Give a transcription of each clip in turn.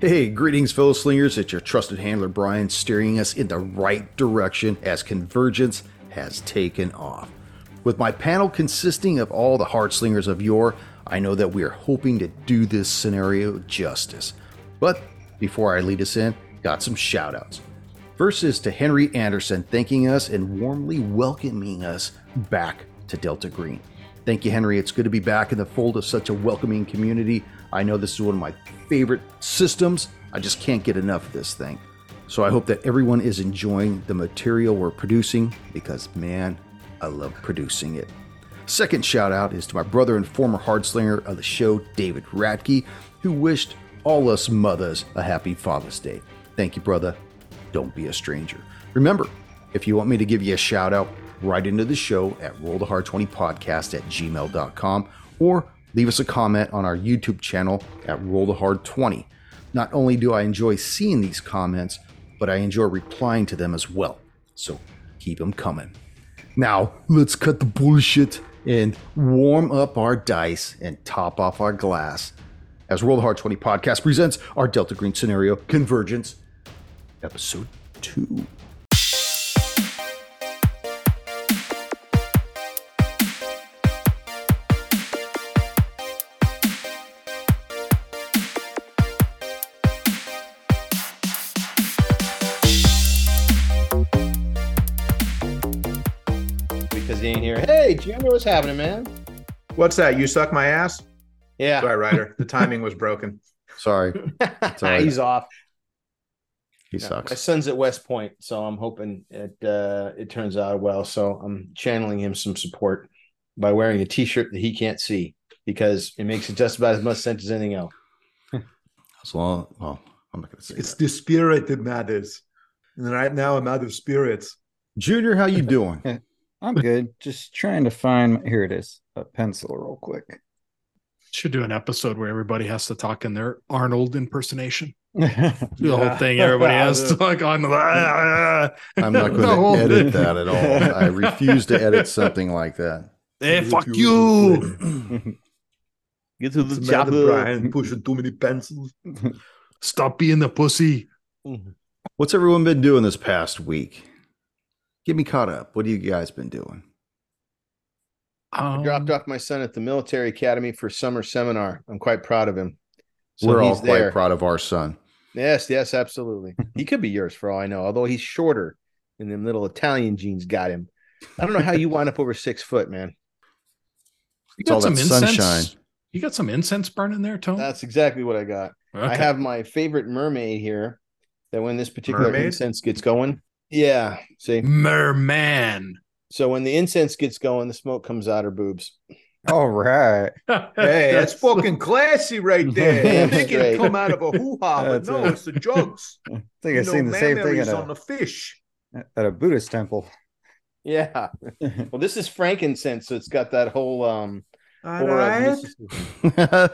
Hey, greetings, fellow slingers. It's your trusted handler, Brian, steering us in the right direction as convergence has taken off. With my panel consisting of all the hard slingers of yore, I know that we are hoping to do this scenario justice. But before I lead us in, got some shout outs. First is to Henry Anderson, thanking us and warmly welcoming us back to Delta Green. Thank you, Henry. It's good to be back in the fold of such a welcoming community. I know this is one of my favorite systems. I just can't get enough of this thing. So I hope that everyone is enjoying the material we're producing because, man, I love producing it. Second shout out is to my brother and former hardslinger of the show, David Ratke, who wished all us mothers a happy Father's Day. Thank you, brother. Don't be a stranger. Remember, if you want me to give you a shout out, write into the show at rollthehard20podcast at gmail.com or leave us a comment on our YouTube channel at Roll the Hard 20. Not only do I enjoy seeing these comments, but I enjoy replying to them as well. So keep them coming. Now, let's cut the bullshit and warm up our dice and top off our glass as Roll the Hard 20 podcast presents our Delta Green scenario Convergence, episode 2. Because he ain't here. Hey, Junior, what's happening, man? What's that? You suck my ass? Yeah, Sorry, Ryder. The timing was broken. Sorry, right. he's off. he Yeah, My son's at West Point, so I'm hoping it uh, it turns out well. So I'm channeling him some support by wearing a T-shirt that he can't see because it makes it just about as much sense as anything else. As long, well, I'm not going to say It's that. the spirit that matters. And right now I'm out of spirits. Junior, how you doing? I'm good. Just trying to find here it is. A pencil real quick. Should do an episode where everybody has to talk in their Arnold impersonation. yeah. The whole thing, everybody has to talk on. I'm not going to edit thing. that at all. I refuse to edit something like that. Hey, fuck you! Get to What's the matter, Brian? Pushing too many pencils. Stop being the pussy. Mm-hmm. What's everyone been doing this past week? Get me caught up. What have you guys been doing? I Um, dropped off my son at the military academy for summer seminar. I'm quite proud of him. So We're all quite there. proud of our son. Yes, yes, absolutely. he could be yours for all I know, although he's shorter and them little Italian jeans got him. I don't know how you wind up over six foot, man. you It's all got some that incense. sunshine. You got some incense burning there, Tone. That's exactly what I got. I have my favorite mermaid here. That when this particular Mermaid? incense gets going, yeah. See, merman. so when the incense gets going, the smoke comes out her boobs. All right. Hey, that's fucking classy right there. Damn You think it straight. come out of a hoo-ha, but no, it. it's the jugs. I think You I've seen the same thing mammaries at on a, the fish. at a Buddhist temple. Yeah. Well, this is frankincense, so it's got that whole um. All aura of right.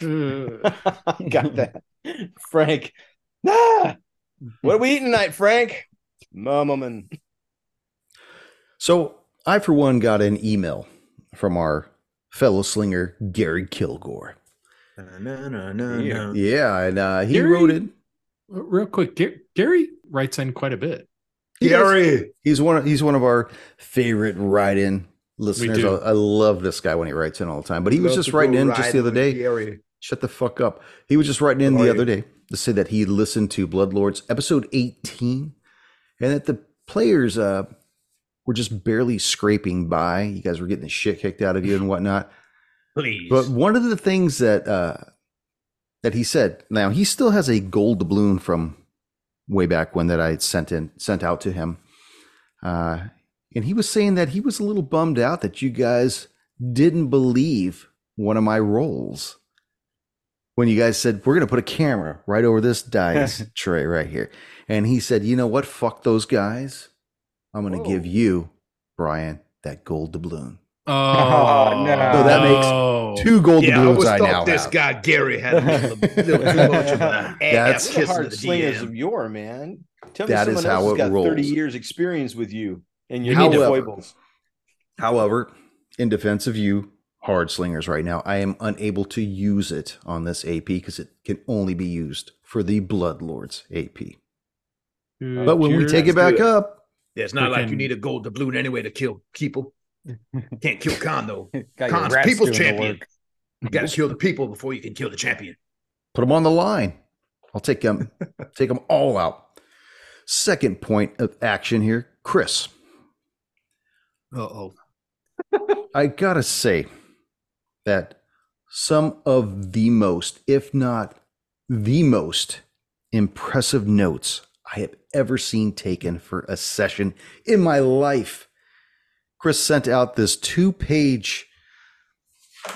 Got that, Frank. Ah, what are we eating tonight, Frank? Mumman. so, I, for one, got an email from our fellow slinger, Gary Kilgore. No, no, no, Yeah. Yeah, and uh, he Gary? wrote it. Real quick, Ga- Gary writes in quite a bit. He. Gary. He's one. Of, he's one of our favorite write-in listeners. I, I love this guy when he writes in all the time. But he was just writing in just the other day. Gary. Shut the fuck up. He was just writing in How the other you? day to say that he listened to Bloodlords episode 18 and that the players uh, were just barely scraping by. You guys were getting the shit kicked out of you and whatnot. Please. But one of the things that uh, that he said, now he still has a gold doubloon from way back when that I had sent in sent out to him. Uh, and he was saying that he was a little bummed out that you guys didn't believe one of my rolls when you guys said we're going to put a camera right over this dice tray right here and he said you know what fuck those guys i'm going to give oh. you brian that gold doubloon oh, oh, no. So that makes no. two gold yeah, I doubloons always i, thought now this have. guy Gary had a little, little too much of a That's- ass We're the kissing hard to the slingers of yore, man. Tell me someone is how else has it got 30 years experience with you and your However- foibles. However, in defense of you, hard slingers right now. I am unable to use it on this AP because it can only be used for the Bloodlords AP. But when we take it back good. up, Yeah, it's not like you need a gold doubloon anyway to kill people. Can't kill Khan though. Got Khan's people's champion. work. You got to kill the people before you can kill the champion. put them on the line. I'll take them, take them all out. Second point of action here, Chris. Uh oh. I gotta say that some of the most, if not the most impressive notes I have ever seen taken for a session in my life. Chris sent out this two page,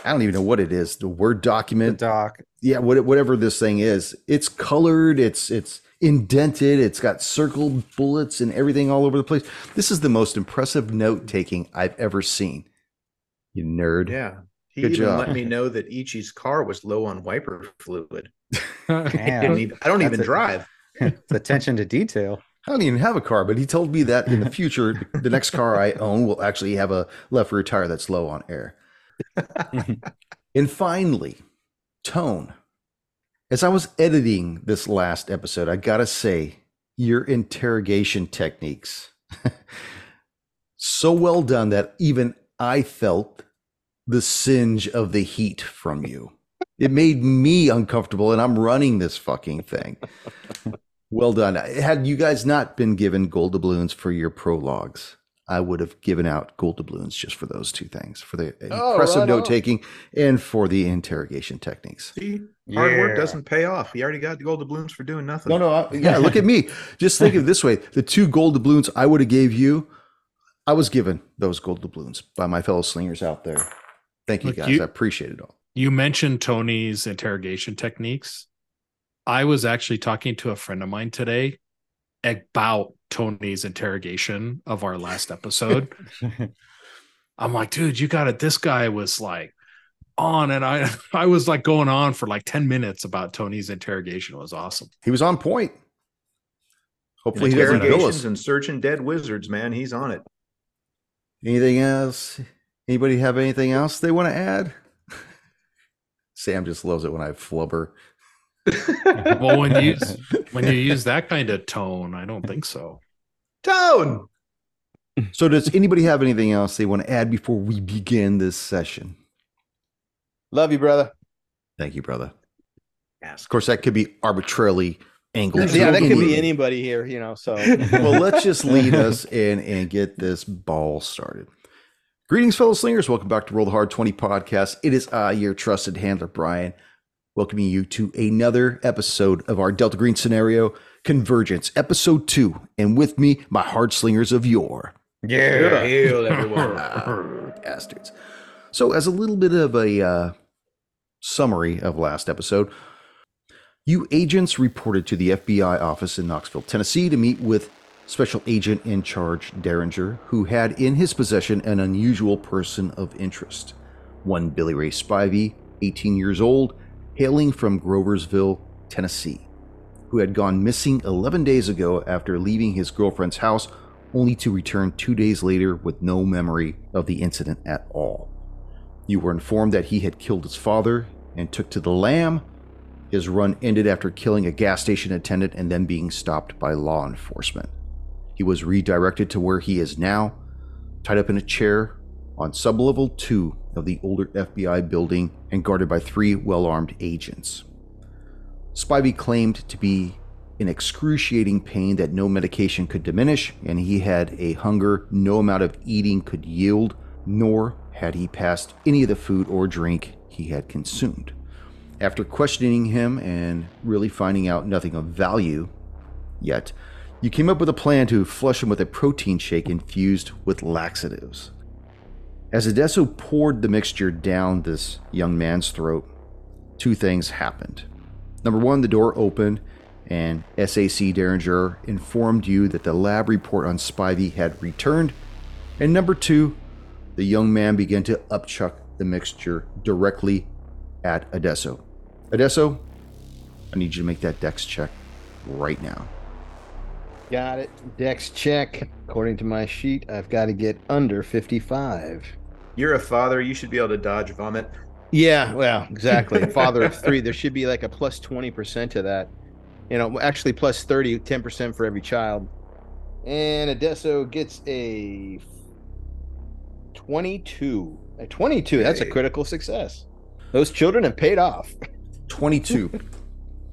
I don't even know what it is, the Word The document. doc. yeah, whatever this thing is. It's colored, it's, it's, indented it's got circled bullets and everything all over the place this is the most impressive note taking i've ever seen you nerd Yeah. He Good even job. let me know that Ichi's car was low on wiper fluid. Didn't Damn. even, I don't That's even a- drive. It's attention to detail. I don't even have a car, but he told me that in the future, the next car I own will actually have a left rear tire that's low on air. and finally, tone. As I was editing this last episode, I gotta say, your interrogation techniques so well done that even I felt the singe of the heat from you. It made me uncomfortable, and I'm running this fucking thing. Well done. Had you guys not been given gold doubloons for your prologues, I would have given out gold doubloons just for those two things for the Oh, impressive right note taking and for the interrogation techniques. See, hard Yeah. work doesn't pay off. He already got the gold doubloons for doing nothing. No, no, I- yeah. Look at me. Just think of it this way: the two gold doubloons I would have gave you, I was given those gold doubloons by my fellow slingers out there. Thank you Look, guys. you- I appreciate it all. You mentioned Tony's interrogation techniques. I was actually talking to a friend of mine today about Tony's interrogation of our last episode. I'm like, dude, you got it. This guy was like on, and I I was like going on for like 10 minutes about Tony's interrogation. It was awesome. He was on point. Hopefully, he doesn't bill Interrogations us. and searching dead wizards, man. He's on it. Anything else? Anybody have anything else they want to add? Sam just loves it when I flubber. Well, when you use when you use that kind of tone, I don't think so. Tone. So, does anybody have anything else they want to add before we begin this session? Love you, brother. Thank you, brother. Yes. Of course, that could be arbitrarily angled. Yeah, that could be anybody here, you know. So well, let's just lead us in and get this ball started. Greetings, fellow slingers. Welcome back to Roll the Hard 20 podcast. It is I, your trusted handler, Brian, welcoming you to another episode of our Delta Green scenario, Convergence, episode two. And with me, my hard slingers of yore. yeah. Hail everyone. Ah, bastards. So, as a little bit of a uh, summary of last episode, you agents reported to the FBI office in Knoxville, Tennessee, to meet with Special Agent in Charge Derringer, who had in his possession an unusual person of interest. One Billy Ray Spivey, 18 years old, hailing from Groversville, Tennessee, who had gone missing 11 days ago after leaving his girlfriend's house only to return two days later with no memory of the incident at all. You were informed that he had killed his father and took to the lam. His run ended after killing a gas station attendant and then being stopped by law enforcement. He was redirected to where he is now, tied up in a chair on sublevel 2 of the older FBI building and guarded by three well armed agents. Spivey claimed to be in excruciating pain that no medication could diminish, and he had a hunger no amount of eating could yield, nor had he passed any of the food or drink he had consumed. After questioning him and really finding out nothing of value yet, you came up with a plan to flush him with a protein shake infused with laxatives. As Adesso poured the mixture down this young man's throat, two things happened. Number one, the door opened, and SAC Derringer informed you that the lab report on Spivey had returned. And number two, the young man began to upchuck the mixture directly at Adesso. Adesso, I need you to make that dex check right now. Got it. Dex check. According to my sheet, I've got to get under 55. You're a father. You should be able to dodge vomit. Yeah, well, exactly. Father of three, there should be like a plus 20% to that. You know, actually plus 30, 10% for every child. And Adesso gets a 22. A 22. That's a critical success. Those children have paid off. 22.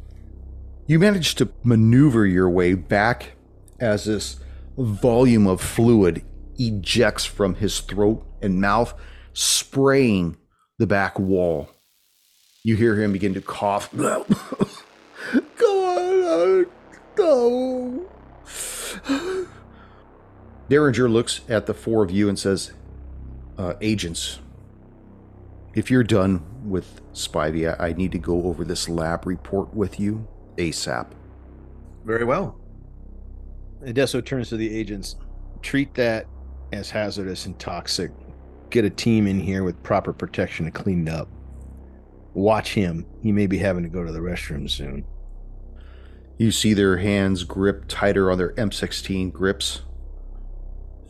you managed to maneuver your way back as this volume of fluid ejects from his throat and mouth, spraying the back wall. You hear him begin to cough. Go. Derringer looks at the four of you and says, uh, Agents, if you're done with Spivey, I need to go over this lab report with you ASAP. Very well. Adesso turns to the agents. Treat that as hazardous and toxic. Get a team in here with proper protection to clean it up. Watch him. He may be having to go to the restroom soon. You see their hands grip tighter on their M16 grips,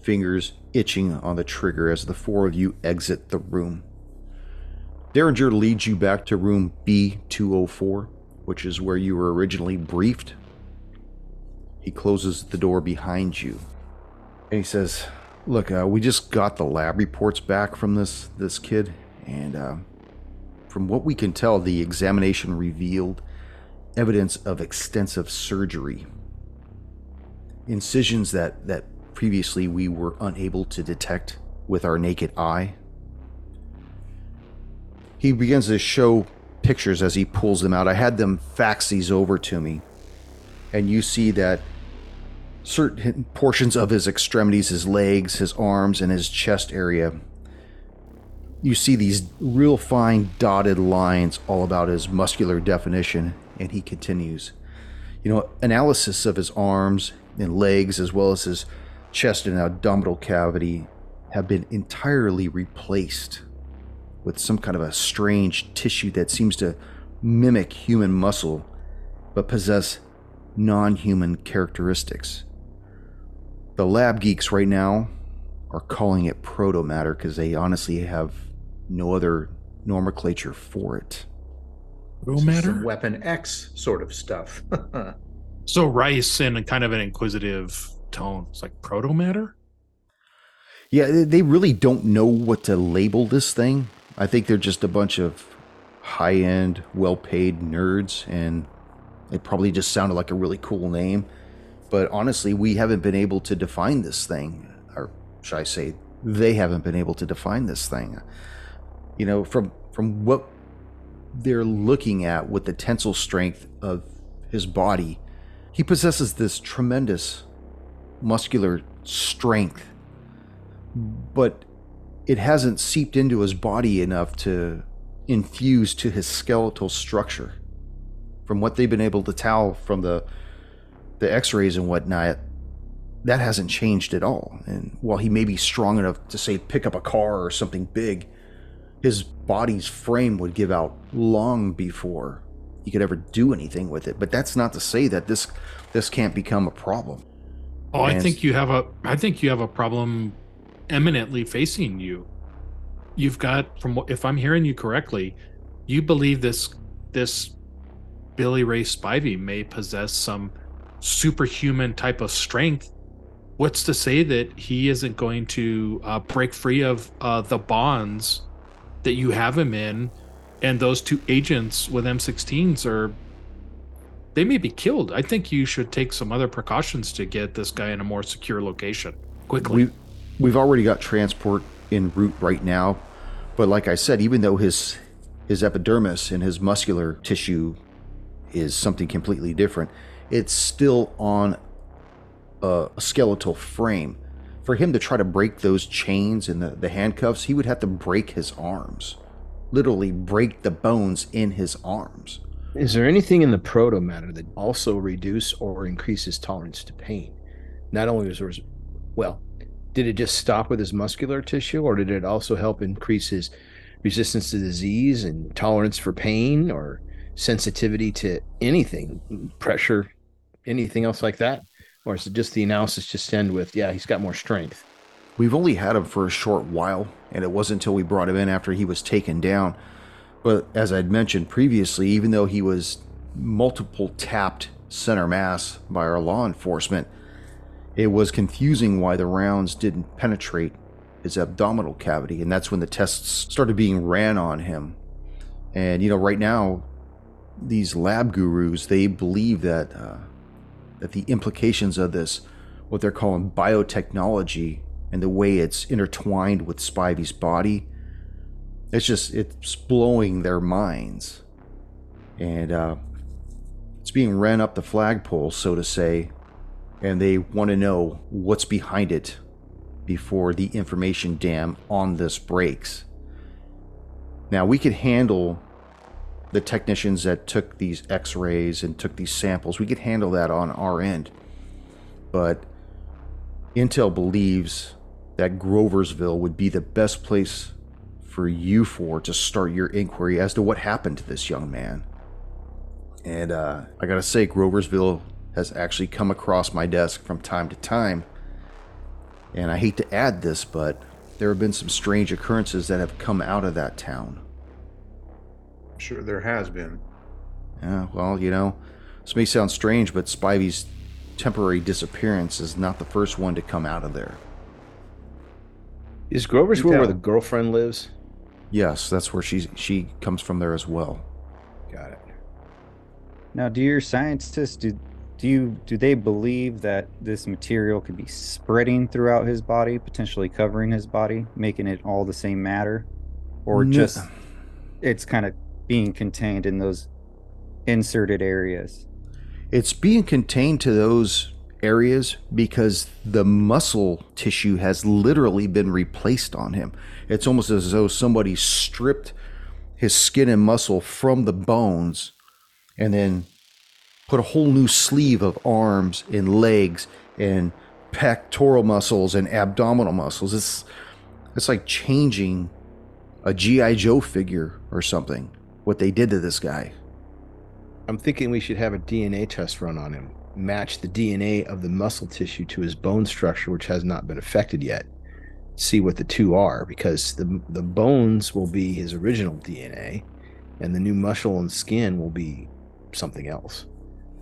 fingers itching on the trigger as the four of you exit the room. Derringer leads you back to room B204, which is where you were originally briefed. He closes the door behind you. And he says, "Look, uh, we just got the lab reports back from this this kid, and uh, from what we can tell, the examination revealed evidence of extensive surgery. Incisions that, that previously we were unable to detect with our naked eye. He begins to show pictures as he pulls them out. I had them fax these over to me. And you see that certain portions of his extremities, his legs, his arms, and his chest area you see these real fine dotted lines all about his muscular definition and he continues. You know analysis of his arms and legs as well as his chest and abdominal cavity have been entirely replaced with some kind of a strange tissue that seems to mimic human muscle but possess non-human characteristics the lab geeks right now are calling it proto matter because they honestly have no other nomenclature for it. Is matter. Weapon X sort of stuff. So Rice in a kind of an inquisitive tone. It's like proto matter. Yeah, they- they really don't know what to label this thing. I think they're just a bunch of high end, well paid nerds, and it probably just sounded like a really cool name. But honestly, we haven't been able to define this thing. Or should I say, they haven't been able to define this thing. You know, from from what they're looking at with the tensile strength of his body, he possesses this tremendous muscular strength but it hasn't seeped into his body enough to infuse to his skeletal structure. From what they've been able to tell from the the X-rays and whatnot, that hasn't changed at all. And while he may be strong enough to say pick up a car or something big, his body's frame would give out long before he could ever do anything with it. But that's not to say that this this can't become a problem. Oh, I think you have a I think you have a problem eminently facing you. You've got from what if I'm hearing you correctly, you believe this this Billy Ray Spivey may possess some superhuman type of strength. What's to say that he isn't going to uh, break free of uh, the bonds that you have him in, and those two agents with M16s are they may be killed. I think you should take some other precautions to get this guy in a more secure location quickly. We we've already got transport en route right now, but like I said, even though his his epidermis and his muscular tissue is something completely different, it's still on a, a skeletal frame. For him to try to break those chains and the, the handcuffs, he would have to break his arms. Literally break the bones in his arms. Is there anything in the proto matter that also reduce or increases tolerance to pain? Not only was there, well, did it just stop with his muscular tissue, or did it also help increase his resistance to disease and tolerance for pain, or sensitivity to anything, pressure, anything else like that? Or is it just the analysis just end with, yeah, he's got more strength? We've only had him for a short while, and it wasn't until we brought him in after he was taken down. But as I'd mentioned previously, even though he was multiple tapped center mass by our law enforcement, it was confusing why the rounds didn't penetrate his abdominal cavity, and that's when the tests started being ran on him. And you know, right now, these lab gurus they believe that uh, that the implications of this, what they're calling biotechnology, and the way it's intertwined with Spivey's body, it's just it's blowing their minds, and uh, it's being ran up the flagpole, so to say, and they want to know what's behind it before the information dam on this breaks. Now, we could handle the technicians that took these x rays and took these samples, we could handle that on our end. But Intel believes that Groversville would be the best place for you four to start your inquiry as to what happened to this young man. And uh, I gotta say, Groversville has actually come across my desk from time to time and I hate to add this, but there have been some strange occurrences that have come out of that town. I'm sure there has been. Yeah, well, you know, this may sound strange, but Spivey's temporary disappearance is not the first one to come out of there. Is Groversville. where the girlfriend lives? Yes, that's where she she comes from there as well. Got it. Now, do your scientists do do you do they believe that this material could be spreading throughout his body, potentially covering his body, making it all the same matter, or No. just it's kind of being contained in those inserted areas? It's being contained to those areas because the muscle tissue has literally been replaced on him. It's almost as though somebody stripped his skin and muscle from the bones and then put a whole new sleeve of arms and legs and pectoral muscles and abdominal muscles. It's it's like changing a GI Joe figure or something. What they did to this guy. I'm thinking we should have a DNA test run on him. Match the DNA of the muscle tissue to his bone structure, which has not been affected yet. See what the two are, because the the bones will be his original DNA, and the new muscle and skin will be something else.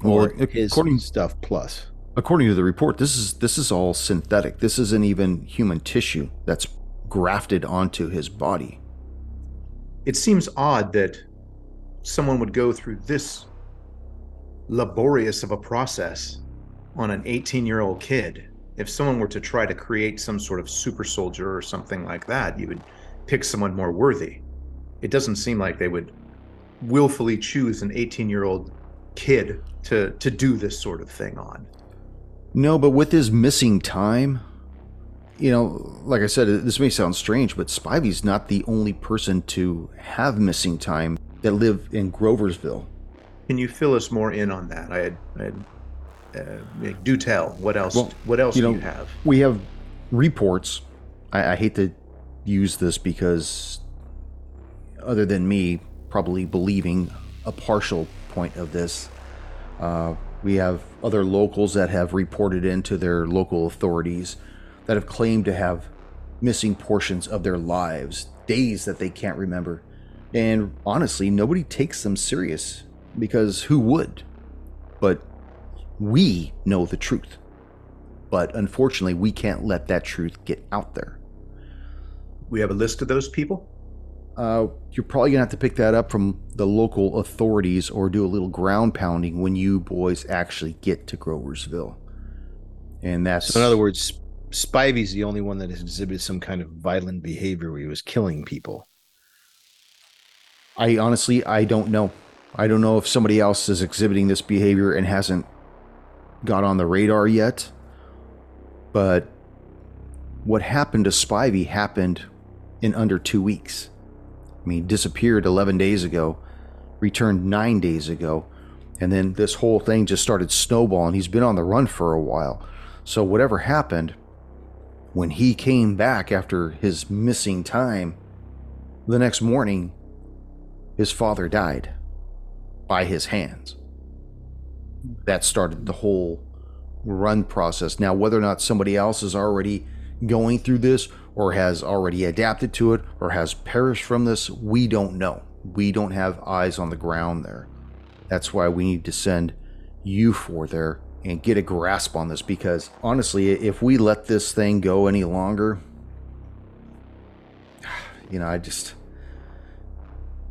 Well, Or ac- his according- stuff plus. According to the report, this is this is all synthetic. This isn't even human tissue that's grafted onto his body. It seems odd that someone would go through this laborious of a process on an 18 year old kid. If someone were to try to create some sort of super soldier or something like that, you would pick someone more worthy. It doesn't seem like they would willfully choose an 18 year old kid to, to do this sort of thing on. No, but with his missing time, you know, like I said, this may sound strange, but Spivey's not the only person to have missing time that live in Groversville. Can you fill us more in on that? I had, I uh, do tell. What else? Well, what else you do know, you have? We have reports. I, I hate to use this because, other than me probably believing a partial point of this, uh, we have other locals that have reported into their local authorities that have claimed to have missing portions of their lives, days that they can't remember. And honestly, nobody takes them serious because who would? But we know the truth. But unfortunately, we can't let that truth get out there. We have a list of those people. Uh, you're probably gonna have to pick that up from the local authorities or do a little ground pounding when you boys actually get to Groversville. And that's So in other words, Spivey's the only one that has exhibited some kind of violent behavior where he was killing people. I honestly I don't know. I don't know if somebody else is exhibiting this behavior and hasn't got on the radar yet. But what happened to Spivey happened in under two weeks. I mean, disappeared 11 days ago, returned nine days ago, and then this whole thing just started snowballing. He's been on the run for a while. So, whatever happened, when he came back after his missing time, the next morning, his father died by his hands. That started the whole run process. Now, whether or not somebody else is already going through this or has already adapted to it or has perished from this. We don't know. We don't have eyes on the ground there. That's why we need to send you for there and get a grasp on this because honestly, if we let this thing go any longer, you know, I just.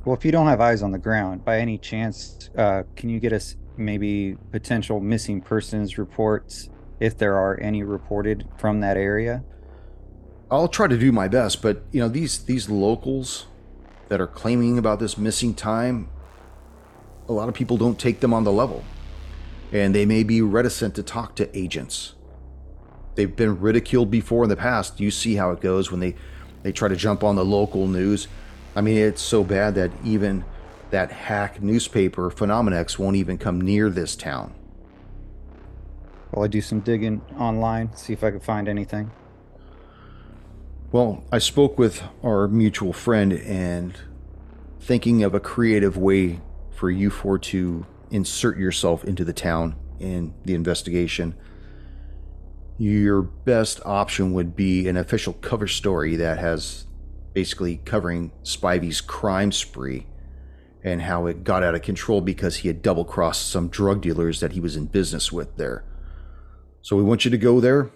Well, if you don't have eyes on the ground, by any chance, uh, can you get us maybe potential missing persons reports, if there are any reported from that area? I'll try to do my best, but you know these these locals that are claiming about this missing time, a lot of people don't take them on the level, and they may be reticent to talk to agents. They've been ridiculed before in the past. You see how it goes when they they try to jump on the local news. I mean, it's so bad that even that hack newspaper Phenomen-X won't even come near this town. Will I do some digging online, see if I can find anything? Well, I spoke with our mutual friend and thinking of a creative way for you four to insert yourself into the town in the investigation. Your best option would be an official cover story that has basically covering Spivey's crime spree and how it got out of control because he had double crossed some drug dealers that he was in business with there. So we want you to go there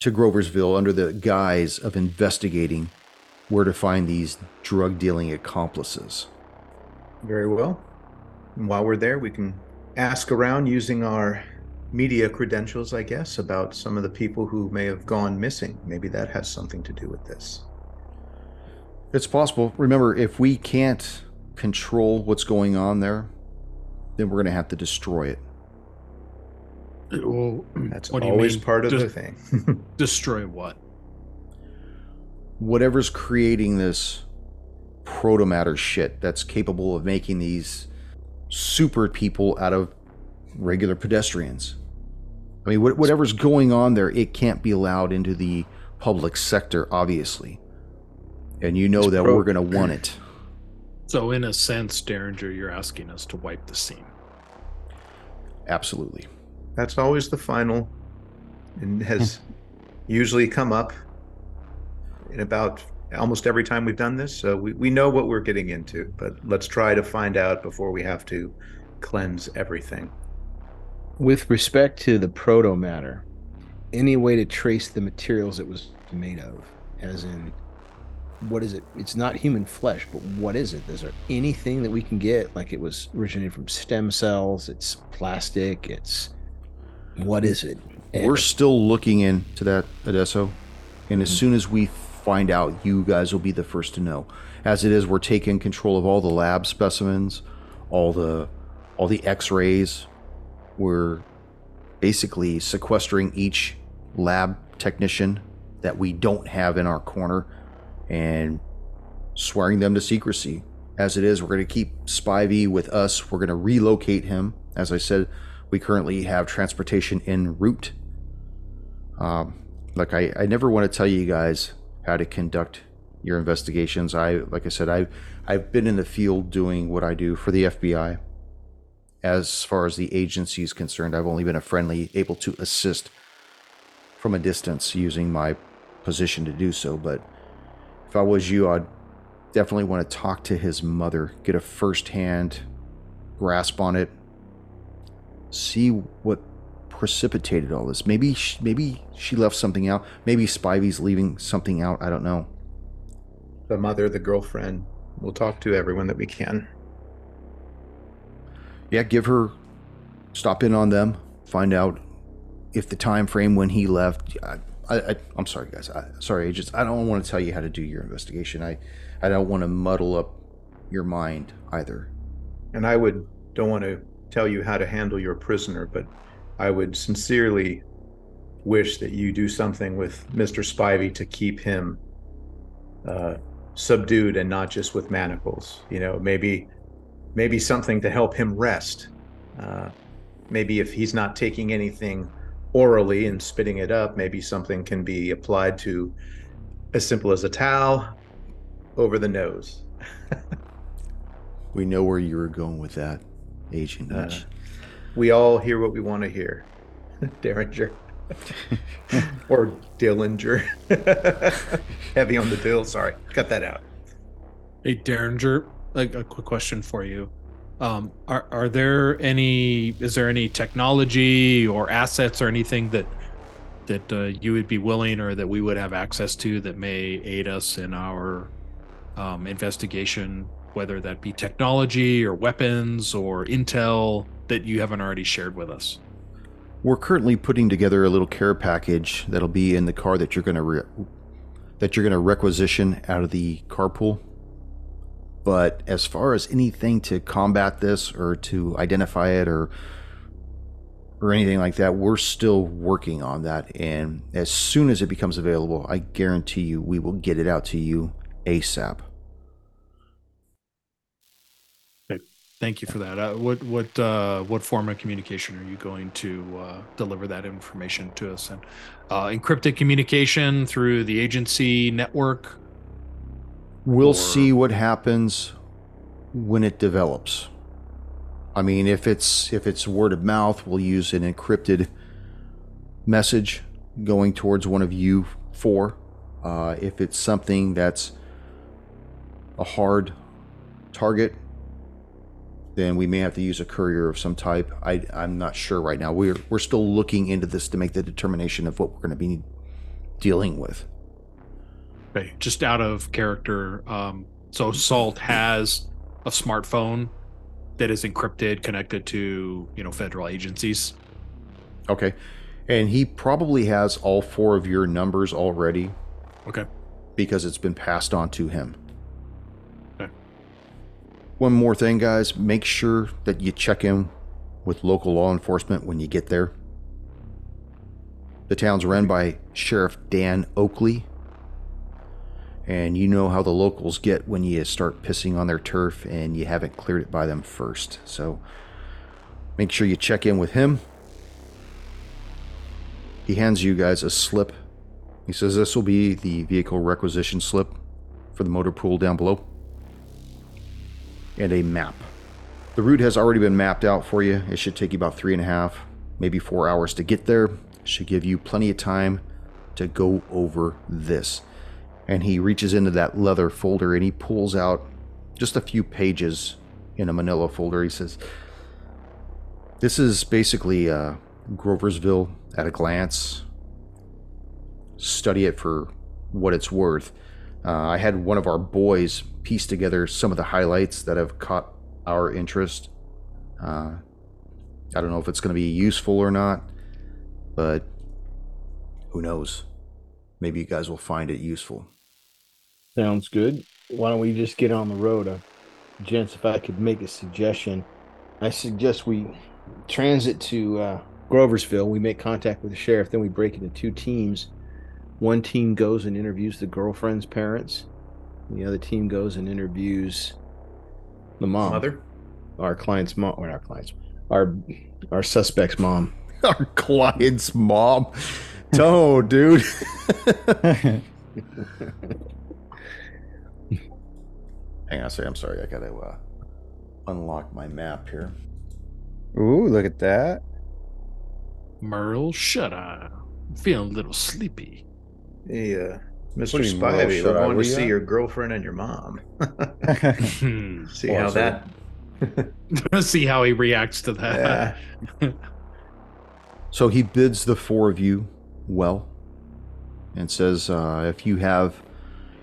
to Groversville under the guise of investigating where to find these drug dealing accomplices. Very well. And while we're there, we can ask around using our media credentials, I guess, about some of the people who may have gone missing. Maybe that has something to do with this. It's possible. Remember, if we can't control what's going on there, then we're going to have to destroy it. Well, That's what always mean? part of Des- the thing. destroy what? Whatever's creating this protomatter shit that's capable of making these super people out of regular pedestrians. I mean, whatever's going on there, it can't be allowed into the public sector, obviously. And you know It's that pro- we're going to want it. So, in a sense, Derringer, you're asking us to wipe the scene. Absolutely. That's always the final and has usually come up in about almost every time we've done this. So we, we know what we're getting into, but let's try to find out before we have to cleanse everything. With respect to the proto matter, any way to trace the materials it was made of, as in, what is it? It's not human flesh, but what is it? Is there anything that we can get? Like it was originated from stem cells, it's plastic, it's what is it? And We're still looking into that, Adesso. And as mm-hmm. soon as we find out, you guys will be the first to know. As it is, we're taking control of all the lab specimens, all the all the x-rays. We're basically sequestering each lab technician that we don't have in our corner and swearing them to secrecy. As it is, we're going to keep Spivey with us. We're going to relocate him. As I said, we currently have transportation en route. Um, look, I, I never want to tell you guys how to conduct your investigations. I, like I said, I, I've been in the field doing what I do for the FBI. As far as the agency is concerned, I've only been a friendly, able to assist from a distance using my position to do so. But if I was you, I'd definitely want to talk to his mother, get a first-hand grasp on it, see what precipitated all this. Maybe she, maybe she left something out. Maybe Spivey's leaving something out. I don't know. The mother, the girlfriend, we'll talk to everyone that we can. Yeah, give her stop in on them, find out if the time frame when he left. I, I, I'm sorry, guys. I, sorry, agents. I don't want to tell you how to do your investigation. I, I don't want to muddle up your mind either. And I would don't want to tell you how to handle your prisoner, but I would sincerely wish that you do something with Mr. Spivey to keep him uh, subdued and not just with manacles. You know, maybe maybe something to help him rest. Uh, maybe if he's not taking anything orally and spitting it up, maybe something can be applied to as simple as a towel over the nose. We know where you were going with that, Agent Uh, Hutch. we all hear what we want to hear. Derringer. or Dillinger. Heavy on the dill. Sorry, cut that out. Hey, Derringer, like a quick question for you. Um, are are there any? Is there any technology or assets or anything that that uh, you would be willing or that we would have access to that may aid us in our um, investigation, whether that be technology or weapons or intel that you haven't already shared with us? We're currently putting together a little care package that'll be in the car that you're going to re- that you're going to requisition out of the carpool. But as far as anything to combat this or to identify it or or anything like that, we're still working on that. And as soon as it becomes available, I guarantee you we will get it out to you ASAP. Thank you for that. Uh, what what uh, what form of communication are you going to uh, deliver that information to us in? Uh, encrypted communication through the agency network. We'll Or- see what happens when it develops. I mean, if it's if it's word of mouth, we'll use an encrypted message going towards one of you four. Uh, if it's something that's a hard target, then we may have to use a courier of some type. I, I'm not sure right now. We're we're still looking into this to make the determination of what we're going to be dealing with. Okay, just out of character. Um, so Salt has a smartphone that is encrypted, connected to you know federal agencies. Okay. And he probably has all four of your numbers already Okay. because it's been passed on to him. Okay. One more thing, guys. Make sure that you check in with local law enforcement when you get there. The town's run by Sheriff Dan Oakley. And you know how the locals get when you start pissing on their turf and you haven't cleared it by them first. So make sure you check in with him. He hands you guys a slip. He says this will be the vehicle requisition slip for the motor pool down below. And a map. The route has already been mapped out for you. It should take you about three and a half, maybe four hours to get there. Should give you plenty of time to go over this. And he reaches into that leather folder and he pulls out just a few pages in a manila folder. He says, This is basically uh, Groversville at a glance. Study it for what it's worth. Uh, I had one of our boys piece together some of the highlights that have caught our interest. Uh, I don't know if it's going to be useful or not, but who knows? Maybe you guys will find it useful. Sounds good. Why don't we just get on the road? Uh, gents, if I could make a suggestion, I suggest we transit to uh, Groversville. We make contact with the sheriff, then we break into two teams. One team goes and interviews the girlfriend's parents. The other team goes and interviews the mom, Mother? our client's mom, or our client's, our our suspect's mom. Our client's mom. No, dude. Hang on a second. I'm sorry. I got to uh, unlock my map here. Ooh, look at that. Merle, shut up. I'm feeling a little sleepy. Hey, uh, Mr. do you mean, Spivey, shut we're going to you see your girlfriend and your mom. Hmm. see Hold how that. See how he reacts to that. Yeah. So he bids the four of you well and says, uh, if you have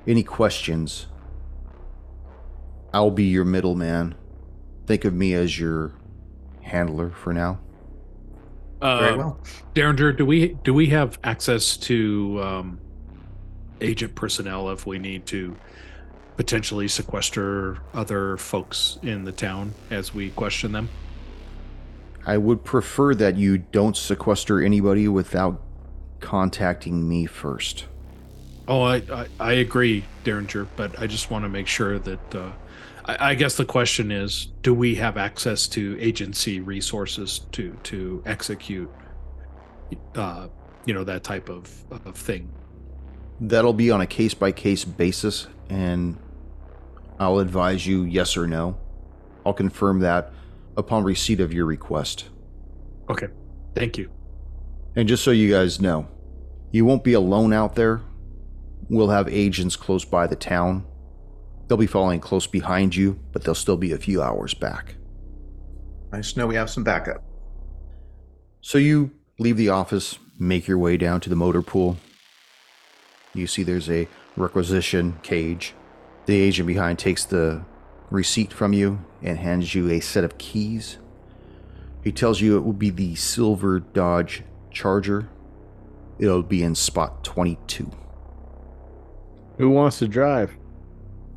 any questions, I'll be your middleman. Think of me as your handler for now. Very Uh, well. Derringer, do we do we have access to um, agent personnel if we need to potentially sequester other folks in the town as we question them? I would prefer that you don't sequester anybody without contacting me first. Oh, I I, I agree, Derringer, but I just want to make sure that. Uh, I, I guess the question is, do we have access to agency resources to to execute, uh, you know, that type of, of thing? That'll be on a case by case basis, and I'll advise you yes or no. I'll confirm that upon receipt of your request. Okay, thank you. And just so you guys know, you won't be alone out there. We'll have agents close by the town. They'll be following close behind you, but they'll still be a few hours back. Nice to know we have some backup. So you leave the office, make your way down to the motor pool. You see there's a requisition cage. The agent behind takes the receipt from you and hands you a set of keys. He tells you it will be the silver Dodge Charger. It'll be in spot 22. Who wants to drive?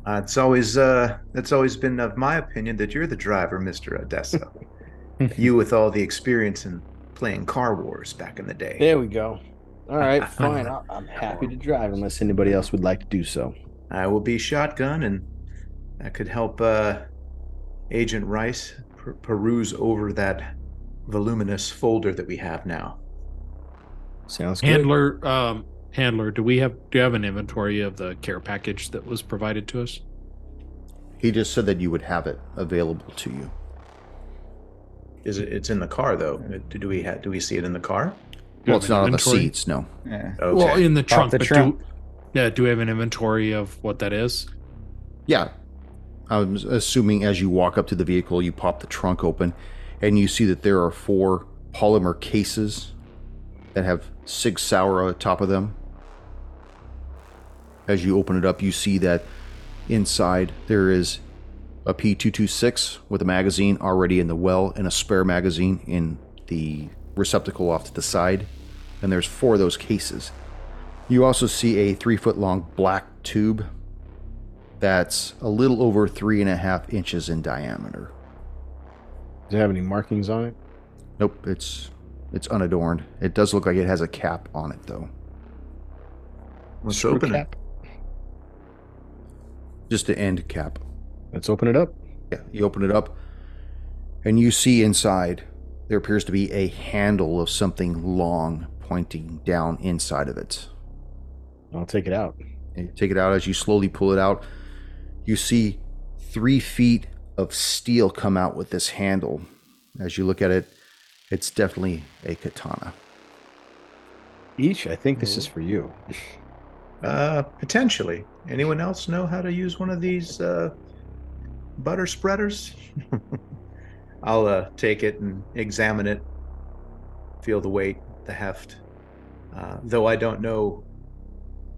Uh, it's always uh, it's always been of my opinion that you're the driver, Mister Adesso. you with all the experience in playing Car Wars back in the day. There we go. All right, fine. I- I'm happy to drive unless anybody else would like to do so. I will be shotgun, and that could help uh, Agent Rice per- peruse over that voluminous folder that we have now. Sounds good. Handler, um, handler, do we have do you have an inventory of the care package that was provided to us? He just said that you would have it available to you. Is it? It's in the car, though. Do we ha- do we see it in the car? Well, it's an not on the inventory? seats, no. Yeah. Okay. Well, in the trunk, the but trunk. do yeah, do we have an inventory of what that is? Yeah. I'm assuming as you walk up to the vehicle, you pop the trunk open and you see that there are four polymer cases that have Sig Sauer on top of them. As you open it up, you see that inside there is a P226 with a magazine already in the well and a spare magazine in the receptacle off to the side. And there's four of those cases. You also see a three foot long black tube that's a little over three and a half inches in diameter. Does it have any markings on it? Nope, it's it's unadorned. It does look like it has a cap on it though. Let's open it. Just an end cap. Let's open it up. Yeah, you open it up and you see inside there appears to be a handle of something long pointing down inside of it. I'll take it out. And you take it out as you slowly pull it out. You see three feet of steel come out with this handle. As you look at it, it's definitely a katana. Ichi, I think this is for you. Uh, potentially. Anyone else know how to use one of these uh, butter spreaders? I'll uh, take it and examine it, feel the weight, the heft. Uh, though I don't know,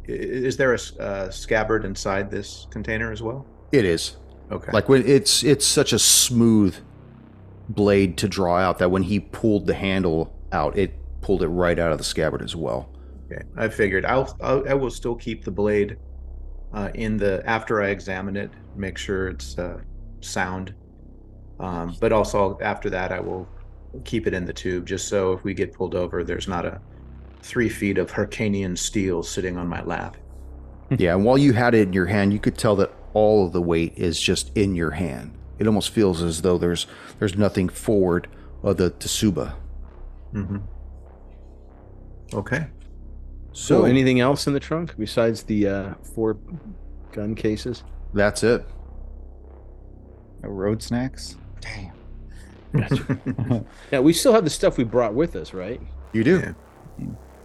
is there a uh, scabbard inside this container as well? It is. Okay. Like when it's it's such a smooth blade to draw out that when he pulled the handle out, it pulled it right out of the scabbard as well. Okay, I figured I'll, I'll I will still keep the blade uh, in the after I examine it, make sure it's uh, sound. Um, but also after that, I will keep it in the tube just so if we get pulled over, there's not a three feet of Hyrcanian steel sitting on my lap. yeah, and while you had it in your hand, you could tell that all of the weight is just in your hand. It almost feels as though there's there's nothing forward of the Tsuba. hmm Okay. So, So anything else in the trunk besides the uh, four gun cases? that's it. No road snacks. Damn. Yeah, we still have the stuff we brought with us, right? You do.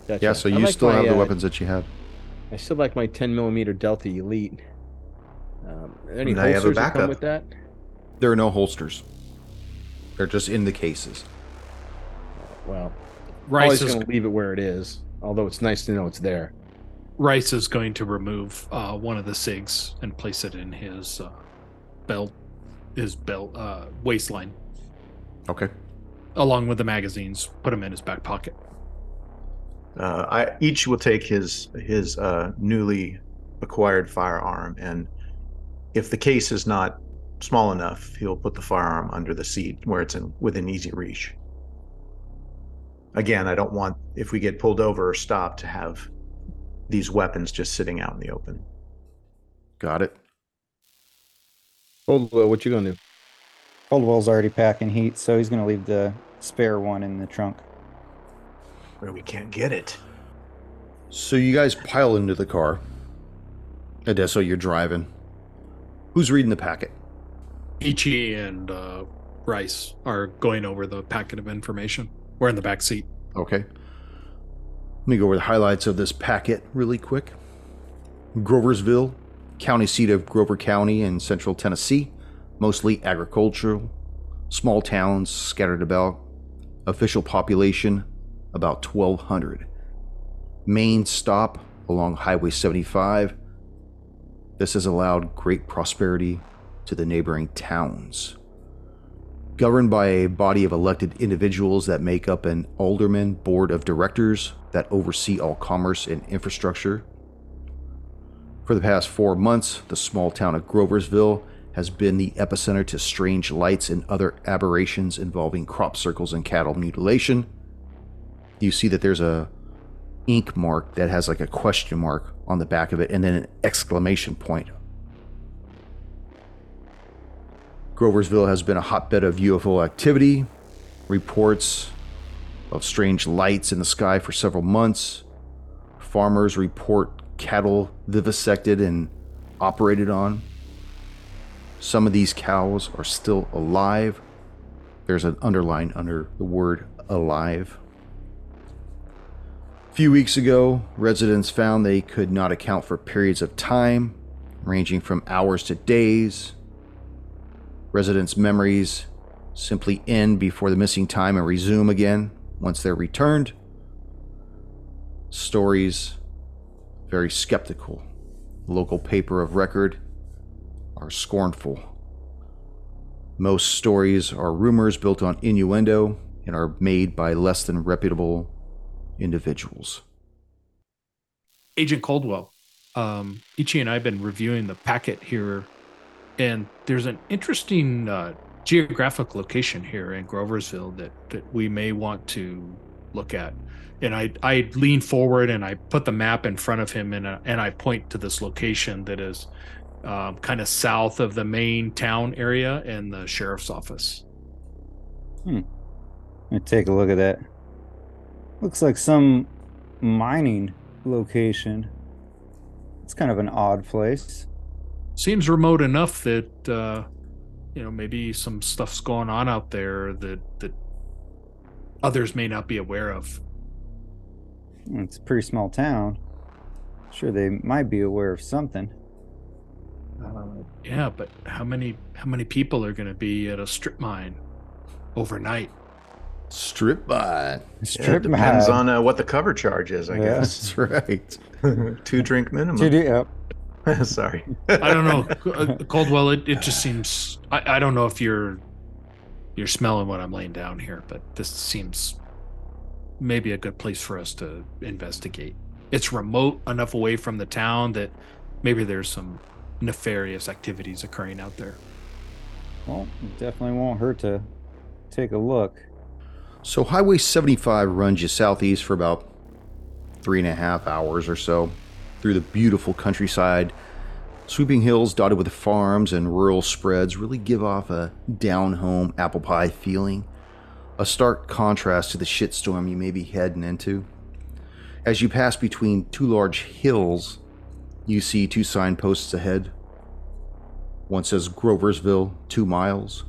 Yeah. Yeah, so you like still my, have the uh, weapons that you have. I still like my 10 millimeter Delta Elite. Um, are there any Now you have a holsters that come with that? There are no holsters. They're just in the cases. Well, Rice is going to leave it where it is. Although it's nice to know it's there. Rice is going to remove uh, one of the sigs and place it in his uh, belt, his belt uh, waistline, Okay. along with the magazines. Put them in his back pocket. Uh, I each will take his his uh, newly acquired firearm, and if the case is not small enough, he'll put the firearm under the seat where it's in within easy reach. Again, I don't want if we get pulled over or stopped to have these weapons just sitting out in the open. Got it. Hold, uh, what you going to do? Coldwell's already packing heat, so he's going to leave the spare one in the trunk. Where we can't get it. So you guys pile into the car. Adesso, you're driving. Who's reading the packet? Ichi and uh, Rice are going over the packet of information. We're in the back seat. Okay. Let me go over the highlights of this packet really quick. Groversville, county seat of Grover County in central Tennessee, mostly agricultural, small towns scattered about, official population about 1,200. Main stop along Highway 75. This has allowed great prosperity to the neighboring towns. Governed by a body of elected individuals that make up an alderman board of directors that oversee all commerce and infrastructure. For the past four months, the small town of Groversville has been the epicenter to strange lights and other aberrations involving crop circles and cattle mutilation. You see that there's a ink mark that has like a question mark on the back of it and then an exclamation point. Groversville has been a hotbed of UFO activity, reports of strange lights in the sky for several months. Farmers report cattle vivisected and operated on. Some of these cows are still alive. There's an underline under the word alive. A few weeks ago, residents found they could not account for periods of time, ranging from hours to days. Residents' memories simply end before the missing time and resume again once they're returned. Stories very skeptical. Local paper of record are scornful. Most stories are rumors built on innuendo and are made by less than reputable individuals. Agent Coldwell, um, Ichi and I have been reviewing the packet here, and there's an interesting uh, geographic location here in Groversville that, that we may want to look at. And I, I lean forward and I put the map in front of him and, uh, and I point to this location that is um, kind of south of the main town area and the sheriff's office. Let me take a look at that. Looks like some mining location. It's kind of an odd place. Seems remote enough that uh, you know maybe some stuff's going on out there that that others may not be aware of. It's a pretty small town. Sure, they might be aware of something. Uh, yeah, but how many how many people are going to be at a strip mine overnight? Strip by. Yeah, Strip it depends mine. on uh, what the cover charge is, I Yeah. guess. That's right. Two drink minimum. Two D- yep. Sorry. I don't know, Uh, Coldwell. It, it just seems. I, I don't know if you're you're smelling what I'm laying down here, but this seems maybe a good place for us to investigate. It's remote enough away from the town that maybe there's some nefarious activities occurring out there. Well, it definitely won't hurt to take a look. So, Highway 75 runs you southeast for about three and a half hours or so through the beautiful countryside. Sweeping hills dotted with farms and rural spreads really give off a down home apple pie feeling, a stark contrast to the shitstorm you may be heading into. As you pass between two large hills, you see two signposts ahead. One says Groversville, two miles,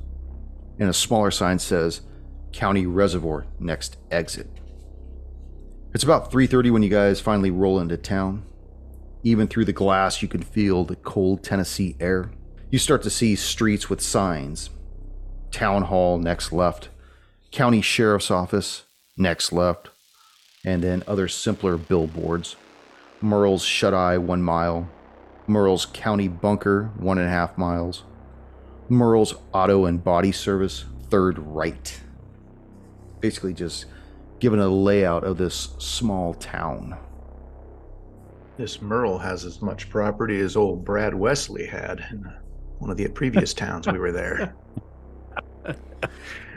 and a smaller sign says County Reservoir next exit. It's about 3:30 when you guys finally roll into town. Even through the glass you can feel the cold Tennessee air. You start to see streets with signs. Town Hall next left, County Sheriff's Office next left, and then other simpler billboards. Merle's Shut Eye one mile, Merle's County Bunker one and a half miles, Merle's Auto and Body Service third right basically just given a layout of this small town. This Merle has as much property as old Brad Wesley had in one of the previous towns we were there.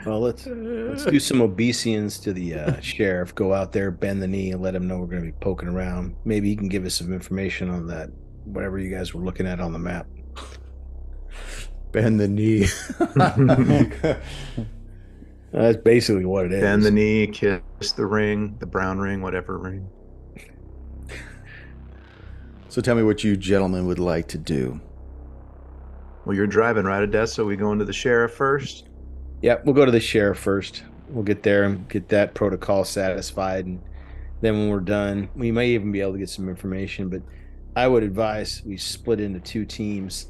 Well, let's let's do some obeisance to the uh, sheriff. Go out there, bend the knee, and let him know we're going to be poking around. Maybe he can give us some information on that, whatever you guys were looking at on the map. Bend the knee. That's basically what it is. Bend the knee, kiss the ring, the brown ring, whatever ring. So tell me what you gentlemen would like to do. Well, you're driving right, Adesso. We going to the sheriff first? Yeah, we'll go to the sheriff first. We'll get there and get that protocol satisfied, and Then when we're done, we may even be able to get some information. But I would advise we split into two teams.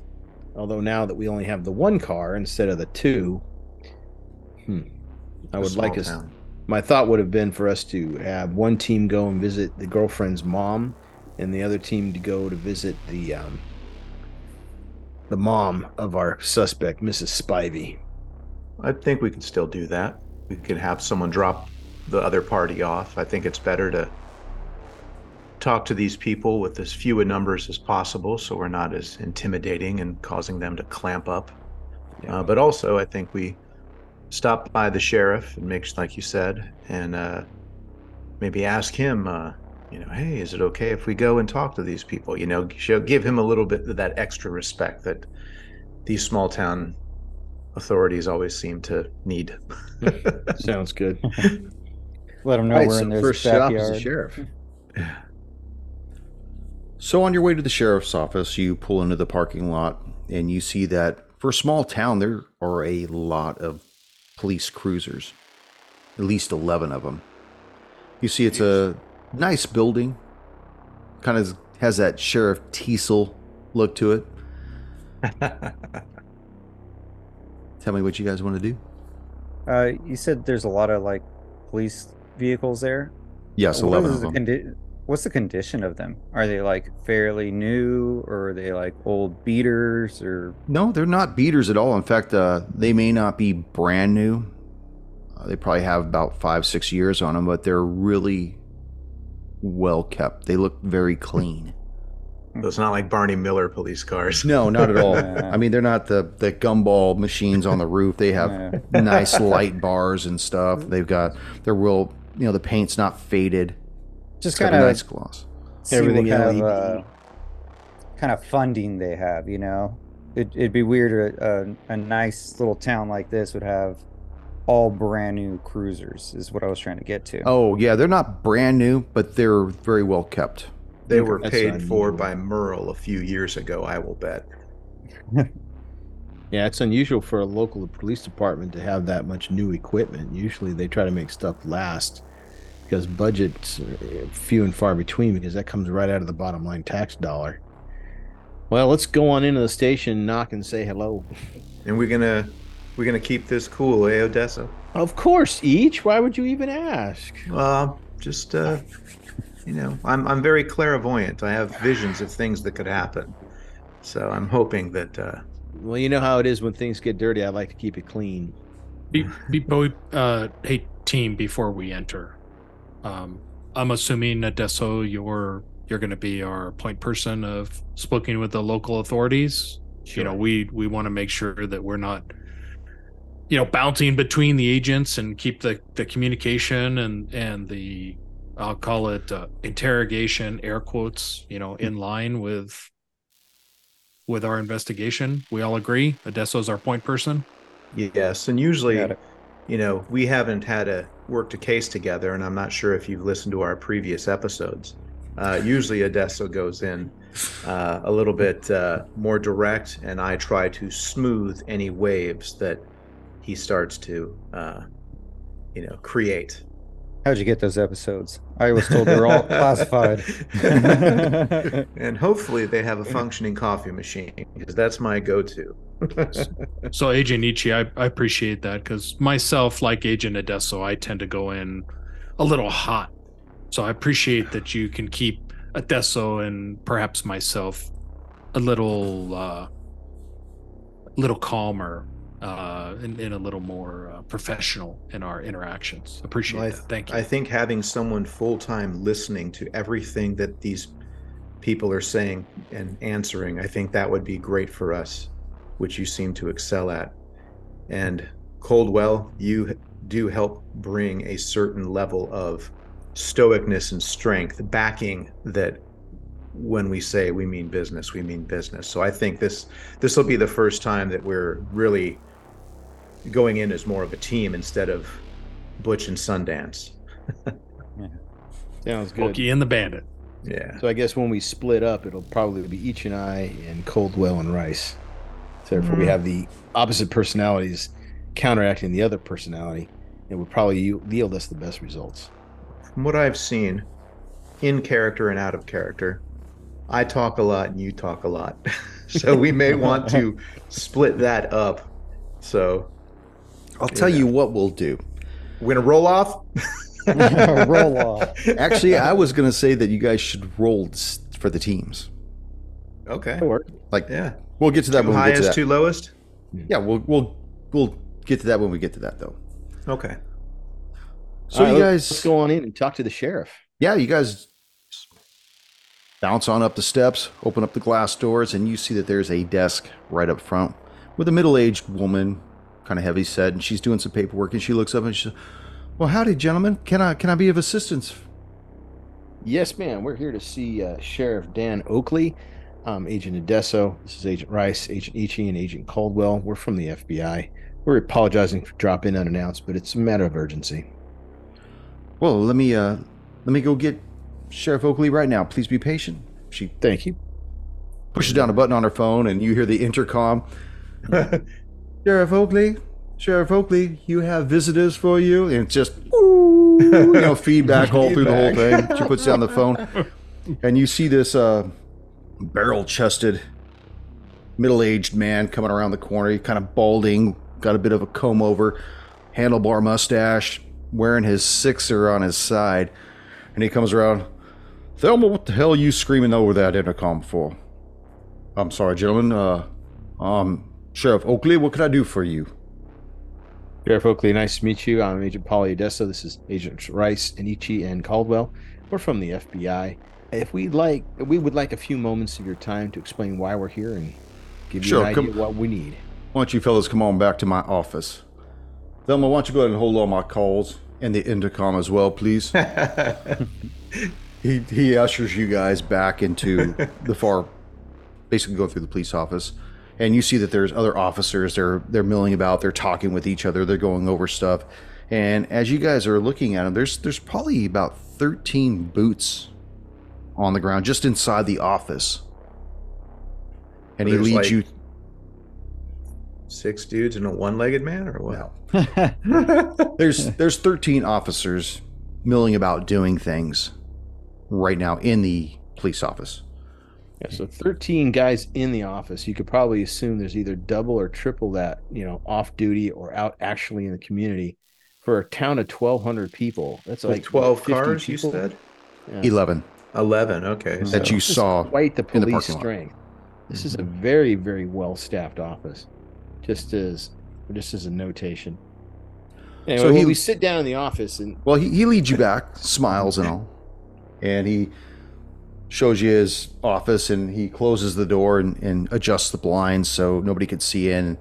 Although now that we only have the one car instead of the two, hmm, I A would like small us. My thought would have been for us to have one team go and visit the girlfriend's mom, and the other team to go to visit the um, the mom of our suspect, Mrs. Spivey. I think we can still do that. We could have someone drop the other party off. I think it's better to talk to these people with as few a numbers as possible so we're not as intimidating and causing them to clamp up. Uh, but also, I think we stop by the sheriff and make, like you said, and uh, maybe ask him, uh, you know, hey, is it okay if we go and talk to these people? You know, show, give him a little bit of that extra respect that these small town authorities always seem to need. Sounds good. Let them know Right, we're so in this first stop is the backyard. sheriff. So, on your way to the sheriff's office, you pull into the parking lot and you see that for a small town, there are a lot of police cruisers, at least 11 of them. You see, it's a nice building, kind of has that Sheriff Teasle look to it. Tell me what you guys want to do. Uh, you said there's a lot of like police vehicles there. Yes, What 11 is of the them. condi- what's the condition of them? Are they like fairly new, or are they like old beaters, or No, they're not beaters at all. In fact, uh, they may not be brand new. Uh, they probably have about five, six years on them, but they're really well kept. They look very clean. It's not like Barney Miller police cars. No, not at all. Yeah. I mean, they're not the, the gumball machines on the roof. They have Yeah. nice light bars and stuff. They've got, they're real, you know, the paint's not faded. just kind of nice gloss. see Everything what kind of uh, kind of funding they have? You know, it, it'd be weird. A, a, a nice little town like this would have all brand new cruisers. Is what I was trying to get to. Oh, yeah, they're not brand new, but they're very well kept. They were That's paid for by Merle a few years ago, I will bet. Yeah, it's unusual for a local police department to have that much new equipment. Usually they try to make stuff last because budgets are few and far between because that comes right out of the bottom line tax dollar. Well, let's go on into the station, knock and say hello. And we're gonna we're gonna keep this cool, eh, Adesso? Of course, Ichi. Why would you even ask? Uh, just uh, you know, I'm I'm very clairvoyant. I have visions of things that could happen. So I'm hoping that uh, Well, you know how it is when things get dirty. I like to keep it clean. Be, be, bo- uh, hey, team, before we enter, um, I'm assuming Adesso, you're you're going to be our point person of speaking with the local authorities. You know, we we want to make sure that we're not, you know, bouncing between the agents and keep the the communication and and the I'll call it uh, interrogation, air quotes, you know, in line with with our investigation. We all agree. Adesso's our point person. yes, and usually you know, we haven't had a worked a case together, and I'm not sure if you've listened to our previous episodes. Uh, usually, Adesso goes in uh, a little bit uh, more direct, and I try to smooth any waves that he starts to, uh, you know, create. How'd you get those episodes? I was told they're all classified. and hopefully, they have a functioning coffee machine because that's my go-to. So Agent Ichi, I, I appreciate that because myself, like Agent Adesso, I tend to go in a little hot. So I appreciate that you can keep Adesso and perhaps myself a little uh little calmer uh and, and a little more uh, professional in our interactions. Appreciate Well, I, that. Thank you. I think having someone full time listening to everything that these people are saying and answering, I think that would be great for us, which you seem to excel at. And Coldwell, you do help bring a certain level of stoicness and strength, backing that when we say we mean business, we mean business. So I think this this will be the first time that we're really going in as more of a team instead of Butch and Sundance. Sounds good. Pokey and the Bandit. Yeah. So I guess when we split up, it'll probably be Ichi and I and Coldwell and Rice. So therefore, we mm. have the opposite personalities counteracting the other personality. It would probably yield yield us the best results. From what I've seen, in character and out of character. I talk a lot and you talk a lot. so we may want to split that up. So I'll tell Yeah. you what we'll do. we're gonna roll off. Roll off. Actually, I was going to say that you guys should roll for the teams. Okay. Like Yeah. we'll get to that Two when we get to that. highest, that. two lowest. Yeah, we'll we'll we'll get to that when we get to that though. Okay. So All right, you guys let's go on in and talk to the sheriff. Yeah, you guys bounce on up the steps, open up the glass doors, and you see that there's a desk right up front with a middle aged woman, kind of heavy set, and she's doing some paperwork. And she looks up and she says, Well, howdy, gentlemen. Can I can I be of assistance? Yes, ma'am. We're here to see uh, Sheriff Dan Oakley, um, Agent Adesso. This is Agent Rice, Agent Ichi, and Agent Caldwell. We're from the FBI. We're apologizing for dropping in unannounced, but it's a matter of urgency. Well, let me uh let me go get Sheriff Oakley right now. Please be patient. She Thank you. pushes down a button on her phone and you hear the intercom. Sheriff Oakley, Sheriff Oakley, you have visitors for you. And it's just, ooh, you know, feedback all through the whole thing. She puts down the phone. And you see this uh, barrel chested, middle aged man coming around the corner. He kind of balding, got a bit of a comb over, handlebar mustache, wearing his sixer on his side. And he comes around. Thelma, what the hell are you screaming over that intercom for? I'm sorry, gentlemen. Uh, um, Sheriff Oakley, what can I do for you? Sheriff Oakley, nice to meet you. I'm Agent Paulie Adesso. This is Agent Rice, Anichi, and Caldwell. We're from the FBI. If we'd like, we would like a few moments of your time to explain why we're here and give you Sure, an idea come- of what we need. Why don't you fellas come on back to my office? Thelma, why don't you go ahead and hold all my calls and the intercom as well, please? he he ushers you guys back into the far, basically going through the police office, and you see that there's other officers. They're they're milling about. They're talking with each other. They're going over stuff, and as you guys are looking at them, there's there's probably about thirteen boots on the ground just inside the office, and he leads like- you. Six dudes and a one-legged man, or what? No. there's there's 13 officers milling about doing things right now in the police office. Yeah, so 13 guys in the office. You could probably assume there's either double or triple that, you know, off duty or out actually in the community. For a town of 1,200 people, that's With like twelve 50 cars, you said. Yeah. 11 Eleven. Okay. that you saw. quite the in the police parking lot. strength. This is a Mhm. very, very well staffed office. Just as just as a notation. Anyway, So he- we sit down in the office and Well, he, he leads you back, smiles and all, and he shows you his office and he closes the door and, and adjusts the blinds so nobody can see in.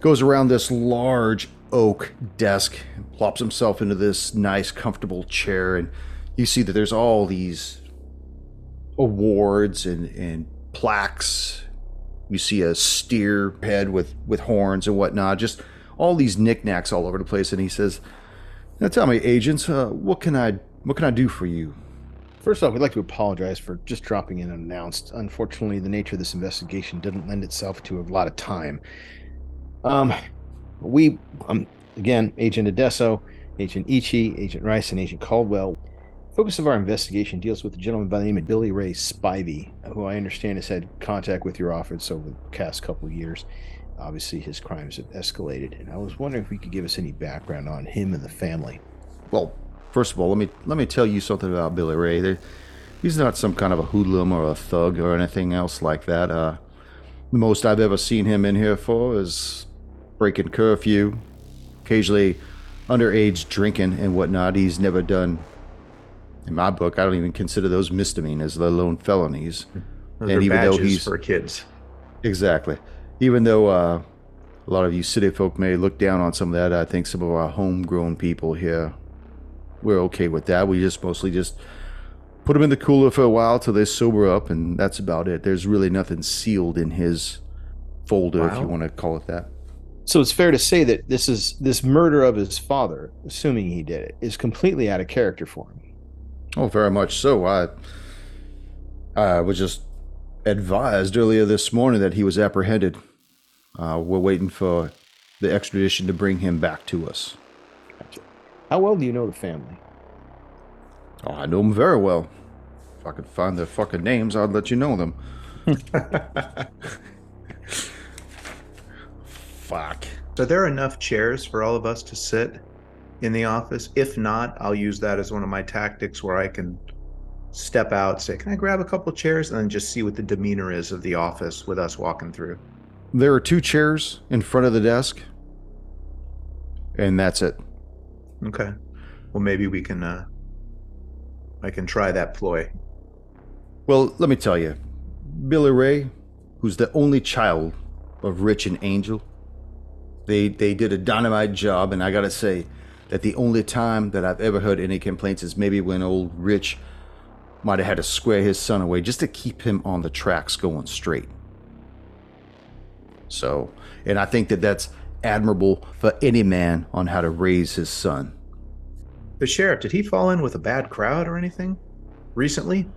Goes around this large oak desk, plops himself into this nice, comfortable chair, and you see that there's all these awards and, and plaques. You see a steer head with, with horns and whatnot, just all these knickknacks all over the place. And he says, now tell me, agents, uh, what can I what can I do for you? First off, we'd like to apologize for just dropping in unannounced. Unfortunately, the nature of this investigation didn't lend itself to a lot of time. Um, we, um, again, Agent Adesso, Agent Ichi, Agent Rice, and Agent Caldwell. Focus of our investigation deals with a gentleman by the name of Billy Ray Spivey, who I understand has had contact with your office over the past couple of years. Obviously, his crimes have escalated, and I was wondering if we could give us any background on him and the family. Well, first of all, let me let me tell you something about Billy Ray. There, he's not some kind of a hoodlum or a thug or anything else like that. Uh, the most I've ever seen him in here for is breaking curfew, occasionally underage drinking and whatnot. He's never done. In my book, I don't even consider those misdemeanors, let alone felonies. Those and even though he's- for kids. Exactly. Even though uh, a lot of you city folk may look down on some of that, I think some of our homegrown people here, we're okay with that. We just mostly just put them in the cooler for a while till they sober up, and that's about it. There's really nothing sealed in his folder, if you want to call it that. So it's fair to say that this is this murder of his father, assuming he did it, is completely out of character for him. Oh, very much so. I, I was just advised earlier this morning that he was apprehended. Uh, we're waiting for the extradition to bring him back to us. How well do you know the family? Oh, I know them very well. If I could find their fucking names, I'd let you know them. Fuck. Are there are enough chairs for all of us to sit in the office? If not, I'll use that as one of my tactics where I can step out, say, Can I grab a couple chairs? And then just see what the demeanor is of the office with us walking through. There are two chairs in front of the desk, and that's it. Okay. Well, maybe we can, uh, I can try that ploy. Well, let me tell you, Billy Ray, who's the only child of Rich and Angel, they they did a dynamite job, and I gotta say that the only time that I've ever heard any complaints is maybe when old Rich might have had to square his son away just to keep him on the tracks going straight. So, and I think that that's admirable for any man on how to raise his son. The sheriff, did he fall in with a bad crowd or anything recently?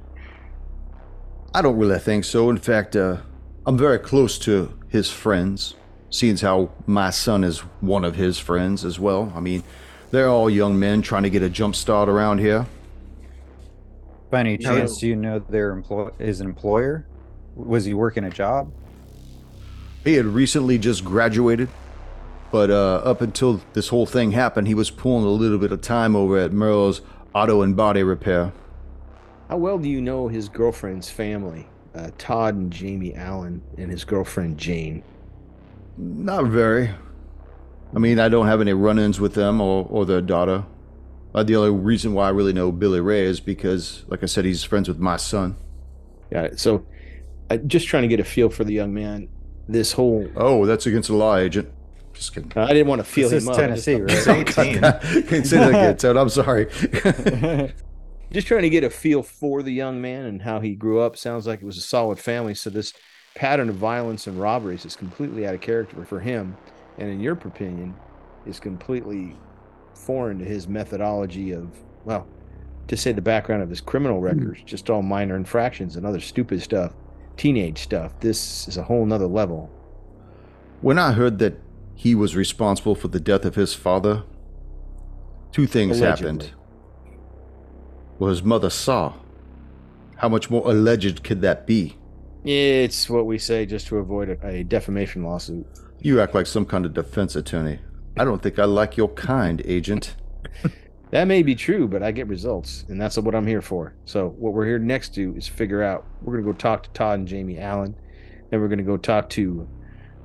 I don't really think so. In fact, uh, I'm very close to his friends, seeing as how my son is one of his friends as well. I mean, they're all young men trying to get a jump start around here. By any No. chance, do you know their employ his employer? Was he working a job? He had recently just graduated, but uh, up until this whole thing happened, he was pulling a little bit of time over at Merle's Auto and Body Repair. How well do you know his girlfriend's family, uh, Todd and Jamie Allen, and his girlfriend Jane? Not very. I mean, I don't have any run ins with them or, or their daughter. Uh, the only reason why I really know Billy Ray is because, like I said, he's friends with my son. Got it. So, uh, just trying to get a feel for the young man. This whole Oh, that's against the law, agent. Just kidding. I didn't want to feel This him is up. Tennessee, He's right? 18. Can't say that again, Ted. I'm sorry. just trying to get a feel for the young man and how he grew up. Sounds like it was a solid family. So this pattern of violence and robberies is completely out of character for him, and in your opinion, is completely foreign to his methodology of well, to say the background of his criminal hmm. records, just all minor infractions and other stupid stuff, teenage stuff. This is a whole nother level. when I heard that he was responsible for the death of his father, two things happened. Allegedly. Well, his mother saw. How much more alleged could that be? It's what we say just to avoid a, a defamation lawsuit. You act like some kind of defense attorney. I don't think I like your kind, agent. That may be true, but I get results, and that's what I'm here for. So, what we're here next to is figure out. We're gonna go talk to Todd and Jamie Allen, then we're gonna go talk to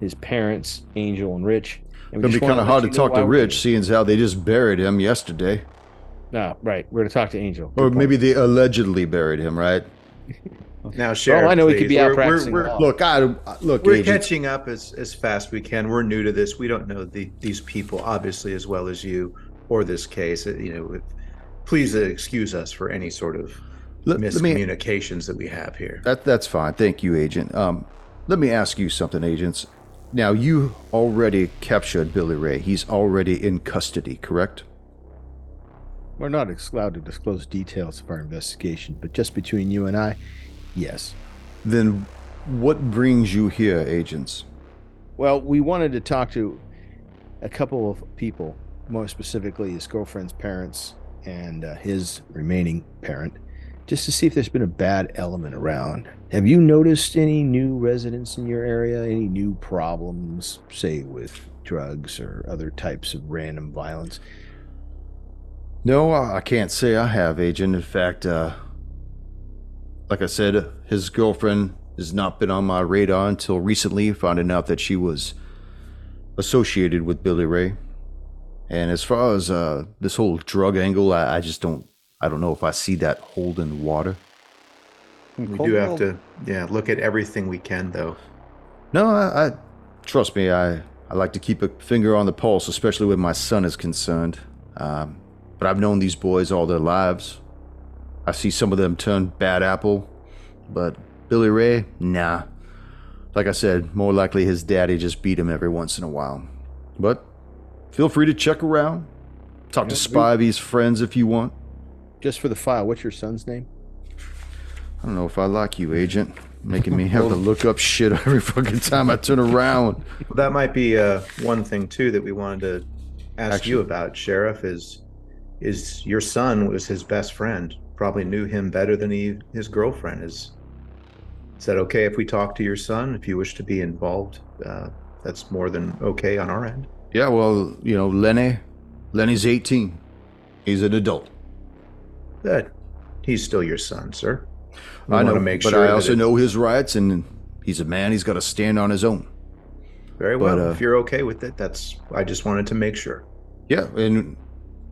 his parents, Angel and Rich. And we It's gonna be kind of hard to talk to Rich, seeing as how they just buried him yesterday. No, right. We're gonna talk to Angel. Or point. maybe they allegedly buried him, right? Now, sheriff, I know he could be out we're- we're- practicing we're- Look, I look, We're agent. catching up as, as fast we can. We're new to this. We don't know the, these people obviously as well as you or this case. You know, please uh, excuse us for any sort of Let- let me- miscommunications that we have here. That that's fine. Thank you, agent. Um, let me ask you something, agents. Now you already captured Billy Ray. He's already in custody, correct? we're not allowed to disclose details of our investigation, but just between you and I, yes. Then what brings you here, agents? Well, we wanted to talk to a couple of people, more specifically his girlfriend's parents and uh, his remaining parent, just to see if there's been a bad element around. Have you noticed any new residents in your area? Any new problems, say with drugs or other types of random violence? No, I can't say I have, agent. In fact, uh, like I said, his girlfriend has not been on my radar until recently, finding out that she was associated with Billy Ray. And as far as uh, this whole drug angle, I, I just don't, I don't know if I see that holding water. We do have to, yeah, look at everything we can, though. No, I, I trust me. I I like to keep a finger on the pulse, especially when my son is concerned. Um, but I've known these boys all their lives. I see some of them turn bad apple, but Billy Ray, nah. Like I said, more likely his daddy just beat him every once in a while. But feel free to check around, talk to Yeah, we- Spivey's friends if you want. Just for the file, what's your son's name? I don't know if I like you, agent, making me have to look up shit every fucking time I turn around. Well, that might be uh, one thing too that we wanted to ask you about, Sheriff. Is is your son was his best friend probably knew him better than he his girlfriend. Is is that okay if we talk to your son? If you wish to be involved, uh, that's more than okay on our end. Yeah, well, you know, Lenny, Lenny's 18. He's an adult. That he's still your son, sir. We I know, wanna make sure. but sure I also it- know his rights, and he's a man. He's got to stand on his own. very well. but, uh, if you're okay with it, that's. I just wanted to make sure. Yeah, and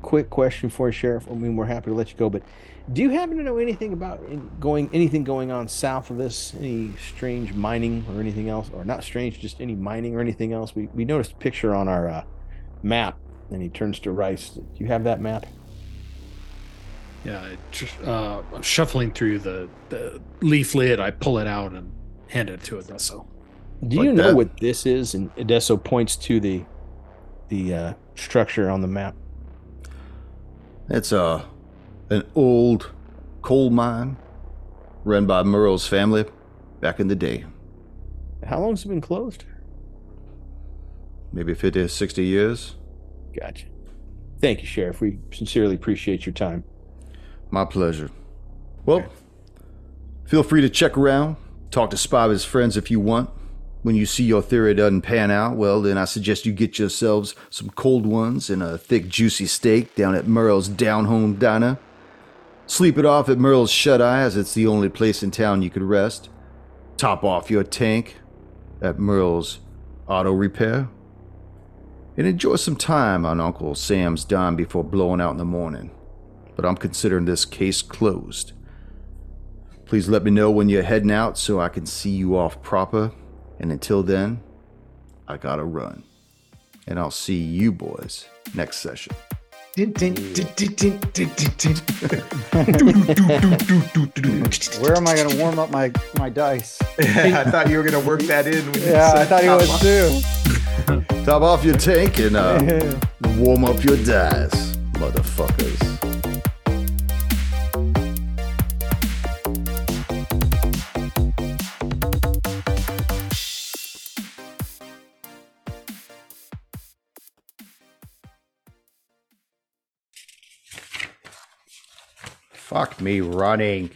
Quick question for you, Sheriff. I mean, we're happy to let you go, but do you happen to know anything about going anything going on south of this? Any strange mining or anything else, or not strange, just any mining or anything else? We we noticed a picture on our uh, map, and he turns to Rice. Do you have that map? Yeah, I just, uh, I'm shuffling through the, the leaflet. I pull it out and hand it to Adesso. Do Like you know that? what this is? And Adesso points to the the uh, structure on the map. it's a an old coal mine run by Merle's family back in the day. How long's it been closed? Maybe 50, or 60 years. Gotcha. Thank you, Sheriff. We sincerely appreciate your time. My pleasure. Well, feel free to check around, talk to Spivey's friends if you want. When you see your theory doesn't pan out, well, then I suggest you get yourselves some cold ones and a thick, juicy steak down at Merle's Down Home Diner. Sleep it off at Merle's Shut Eye, as it's the only place in town you could rest. Top off your tank at Merle's Auto Repair. And enjoy some time on Uncle Sam's dime before blowing out in the morning but I'm considering this case closed. Please let me know when you're heading out so I can see you off proper. And until then, I gotta run. And I'll see you boys next session. Where am I going to warm up my, my dice? I thought you were gonna work that in. when you Yeah, I thought he top was off. too. Top off your tank and uh, warm up your dice, motherfuckers. Fuck me running.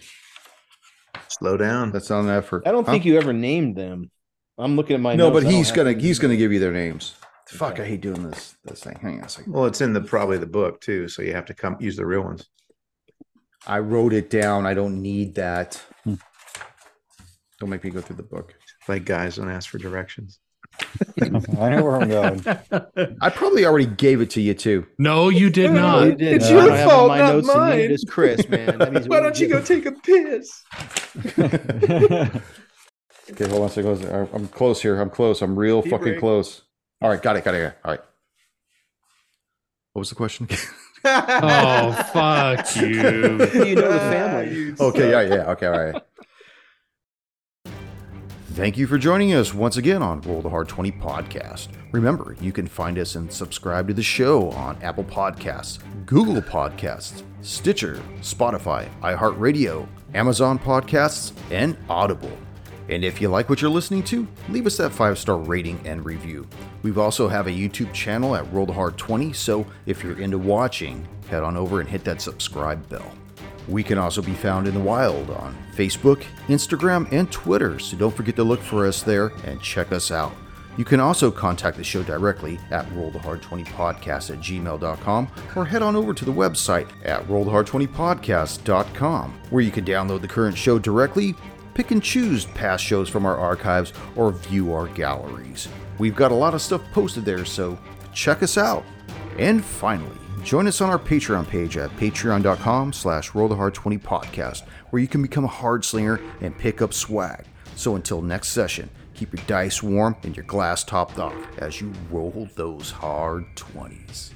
Slow down. That's not an effort. I don't Huh? think you ever named them. I'm looking at my No, notes. but he's gonna them. he's gonna give you their names. Fuck, I hate doing this this thing. Hang on a second. Well, it's in the probably the book too, so you have to come use the real ones. I wrote it down. I don't need that. Hmm. Don't make me go through the book. Like guys don't ask for directions. I know where I'm going. I probably already gave it to you too. no, you did No, not. you didn't. It's I your fault, my not notes, mine. does Chris, man. That means Why don't you go take a piss? Okay, hold on a second. I'm- I'm close here. I'm close. I'm real Tea fucking break. close. All right, got it, got it. got it. All right. What was the question? Oh, fuck you. You know the family. okay, yeah, yeah. Okay, all right. Thank you for joining us once again on Roll the Hard 20 podcast. Remember, you can find us and subscribe to the show on Apple Podcasts, Google Podcasts, Stitcher, Spotify, iHeartRadio, Amazon Podcasts, and Audible. And if you like what you're listening to, leave us that five star rating and review. We've also have a YouTube channel at Roll the Hard 20, so if you're into watching, head on over and hit that subscribe bell. We can also be found in the wild on Facebook, Instagram, and Twitter, so don't forget to look for us there and check us out. You can also contact the show directly at rollthehard20podcast at gmail.com or head on over to the website at rollthehard20podcast.com where you can download the current show directly, pick and choose past shows from our archives, or view our galleries. We've got a lot of stuff posted there, so check us out. And finally, join us on our Patreon page at patreon.com slash rollthehard20podcast, where you can become a hard slinger and pick up swag. So until next session, keep your dice warm and your glass topped off as you roll those hard 20s.